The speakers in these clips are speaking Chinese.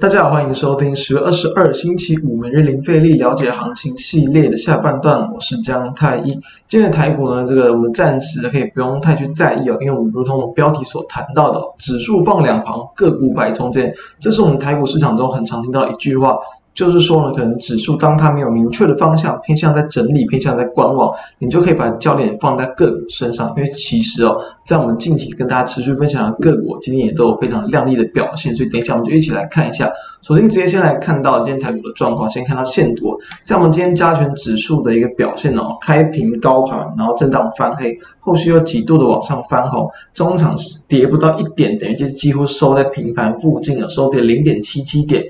大家好，欢迎收听十月二十二星期五每日零费力了解行情系列的下半段，我是江太一。今天的台股呢，这个我们暂时可以不用太去在意哦，因为我们如同我们标题所谈到的，指数放两旁，个股摆中间，这是我们台股市场中很常听到的一句话。就是说呢，可能指数当它没有明确的方向，偏向在整理，偏向在观望，你就可以把焦点放在个股身上。因为其实哦，在我们近期跟大家持续分享的个股，今天也都有非常亮丽的表现。所以等一下我们就一起来看一下。首先直接先来看到今天台股的状况，先看到线图，在我们今天加权指数的一个表现哦，开平高盘，然后震荡翻黑，后续又几度的往上翻红，中场跌不到一点，等于就是几乎收在平盘附近了，收跌零点七七点。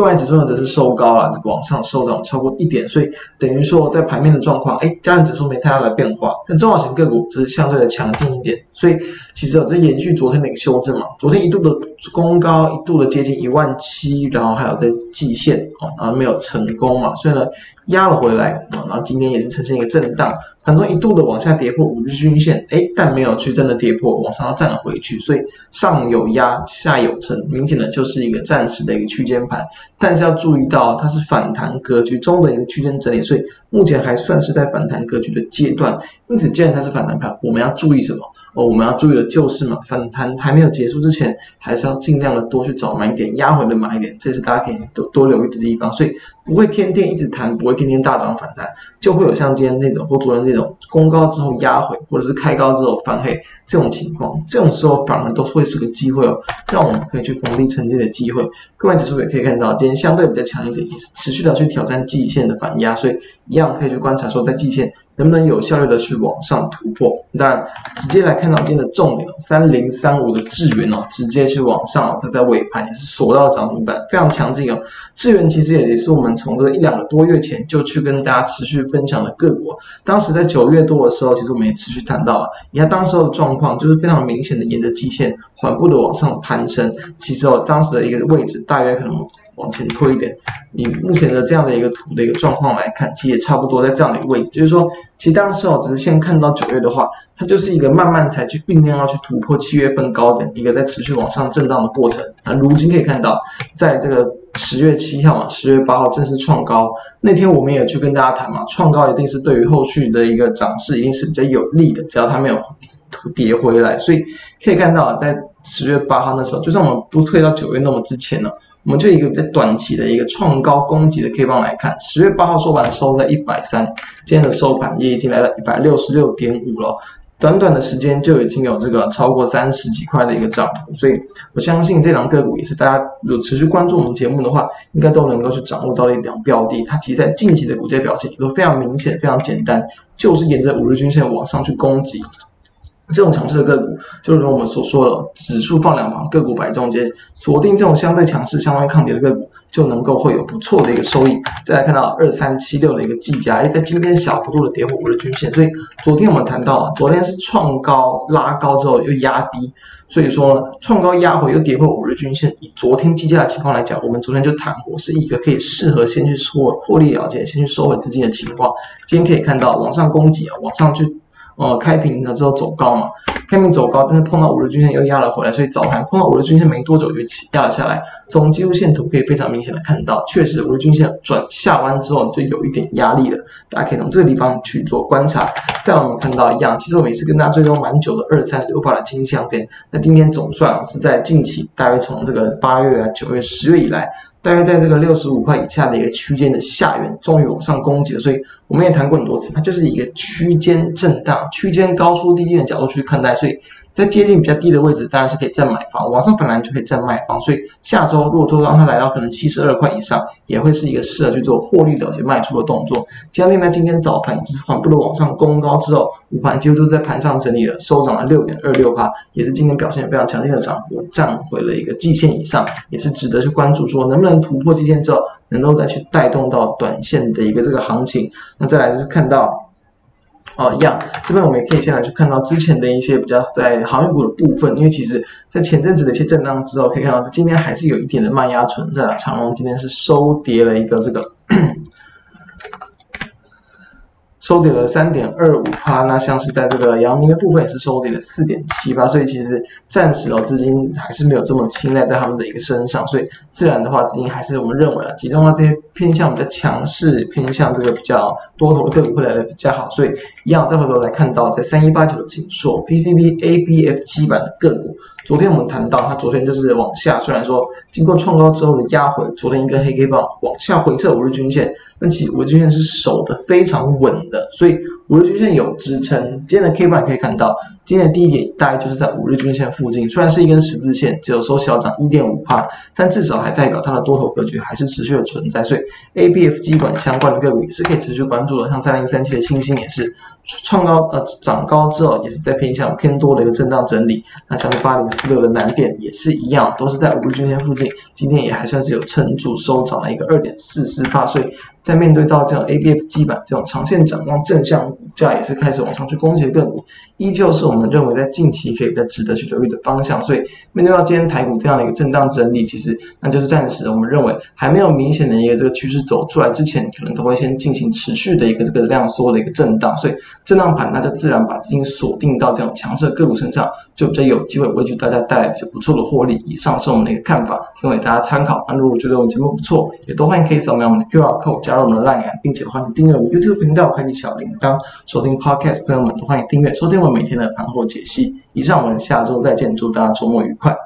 柜买指数呢则是收高了，这个往上收涨超过一点，所以等于说在盘面的状况，哎，加权指数没太大的变化，但中小型个股则是相对的强劲一点，所以其实啊，这延续昨天的一个修正嘛，昨天一度的攻高，一度的接近一万七，然后还有在季线哦，然后没有成功嘛，所以呢。压了回来啊，然后今天也是呈现一个震荡，盘中一度的往下跌破五日均线，哎，但没有去真的跌破，往上要站了回去，所以上有压，下有撑，明显的就是一个暂时的一个区间盘。但是要注意到，它是反弹格局中的一个区间整理，所以目前还算是在反弹格局的阶段。因此，既然它是反弹盘，我们要注意什么？哦，我们要注意的就是嘛，反弹还没有结束之前，还是要尽量的多去找买点，压回的买点，这是大家可以多多留意的地方。所以不会天天一直弹，不会天天大涨反弹，就会有像今天这种或昨天这种攻高之后压回，或者是开高之后翻黑这种情况。这种时候反而都会是个机会哦，让我们可以去逢低承接的机会。各位指数也可以看到，今天相对比较强一点，也是持续的去挑战季线的反压，所以一样可以去观察说在季线。能不能有效率的去往上突破？当然，直接来看到今天的重点，三零三五的智原哦，直接去往上，这在尾盘也是锁到了涨停板，非常强劲哦。智原其实也也是我们从这一两个多月前就去跟大家持续分享的个股，当时在九月多的时候，其实我们也持续谈到了，你看当时的状况就是非常明显的沿着季线缓步的往上攀升，其实哦，当时的一个位置大约可能。往前推一点，以目前的这样的一个图的一个状况来看，其实也差不多在这样的一个位置。就是说，其实当时哦，只是先看到九月的话，它就是一个慢慢才去酝酿要去突破七月份高点，一个在持续往上震荡的过程。那如今可以看到，在这个十月七号嘛，十月八号正式创高那天，我们也去跟大家谈嘛，创高一定是对于后续的一个涨势一定是比较有利的，只要它没有跌回来。所以可以看到，在十月八号那时候，就算我们不推到九月那么之前呢。我们就一个比较短期的一个创高攻击的 K 棒来看，十月八号收盘收在一百三，今天的收盘也已经来到一百六十六点五了，短短的时间就已经有这个超过三十几块的一个涨幅，所以我相信这两个股也是大家有持续关注我们节目的话，应该都能够去掌握到一档标的，它其实在近期的股价表现也都非常明显、非常简单，就是沿着五日均线往上去攻击。这种强势的个股，就是说我们所说的指数放两旁，个股摆中间，锁定这种相对强势、相对抗跌的个股，就能够会有不错的一个收益。再来看到二三七六的一个技嘉，哎，在今天小幅度的跌破五日均线，所以昨天我们谈到啊，昨天是创高拉高之后又压低，所以说呢，创高压回又跌破五日均线。以昨天技嘉的情况来讲，我们昨天就谈过，是一个可以适合先去说获利了结，先去收回资金的情况。今天可以看到往上攻击啊，往上去。呃，开平了之后走高嘛，开平走高，但是碰到五日均线又压了回来，所以早盘碰到五日均线没多久就压了下来。从技术线图可以非常明显的看到，确实五日均线转下弯之后就有一点压力了。大家可以从这个地方去做观察。再我们看到一样，其实我每次跟大家追踪蛮久的二三六八的金像电，那今天总算是在近期，大约从这个八月啊、九月、十月以来。大概在这个六十五块以下的一个区间的下缘，终于往上攻击了。所以我们也谈过很多次，它就是一个区间震荡、区间高出低进的角度去看待。所以在接近比较低的位置，当然是可以站买方；往上本来就可以站卖方。所以下周如果说让它来到可能七十二块以上，也会是一个适合去做获利了结卖出的动作。相对在今天早盘一直缓步的往上攻高之后，午盘几乎都在盘上整理了，收涨了六点二六八也是今天表现非常强劲的涨幅，站回了一个季线以上，也是值得去关注，说能不能。突破季线之后，能够再去带动到短线的一个这个行情。那再来就是看到，哦，一样，这边我们也可以先来去看到之前的一些比较在航运股的部分，因为其实在前阵子的一些震荡之后，可以看到今天还是有一点的慢压存在。长龙今天是收跌了一个这个。收跌了三点二五趴。那像是在这个阳明的部分也是收跌了四点七八，所以其实暂时哦资金还是没有这么青睐在他们的一个身上，所以自然的话资金还是我们认为啊，集中到这些偏向比较强势、偏向这个比较多头的个股会来的比较好。所以一样再回头来看到在三一八九的景硕 PCB ABF 基板的个股，昨天我们谈到它昨天就是往下，虽然说经过创高之后的压回，昨天一根黑 K 棒往下回撤五日均线。但其五日均线是守得非常稳的，所以五日均线有支撑。今天的 K 棒可以看到，今天的低点大概就是在五日均线附近，虽然是一根十字线，只有收小涨一点五趴，但至少还代表它的多头格局还是持续的存在。所以 ABF 基管相关的个股也是可以持续关注的，像三零三七的欣兴也是创高呃涨高之后，也是在偏向偏多的一个震荡整理。那像是八零四六的难点也是一样，都是在五日均线附近，今天也还算是有撑住收涨了一个二点四四八，所以。在面对到这样 ABF 基板这种长线展望正向价也是开始往上去攻击的个股，依旧是我们认为在近期可以比较值得去留意的方向。所以面对到今天台股这样的一个震荡整理，其实那就是暂时我们认为还没有明显的一个这个趋势走出来之前，可能都会先进行持续的一个这个量缩的一个震荡。所以震荡盘那就自然把资金锁定到这种强势的个股身上，就比较有机会为大家带来比较不错的获利。以上是我们的一个看法，提供给大家参考。那如果觉得我们节目不错，也都欢迎可以扫描我们的 QR code 加入。我们的 LINE，并且欢迎订阅我们 YouTube 频道，开启小铃铛，收听 Podcast。朋友们都欢迎订阅收听我们每天的盘后解析。以上，我们下周再见，祝大家周末愉快。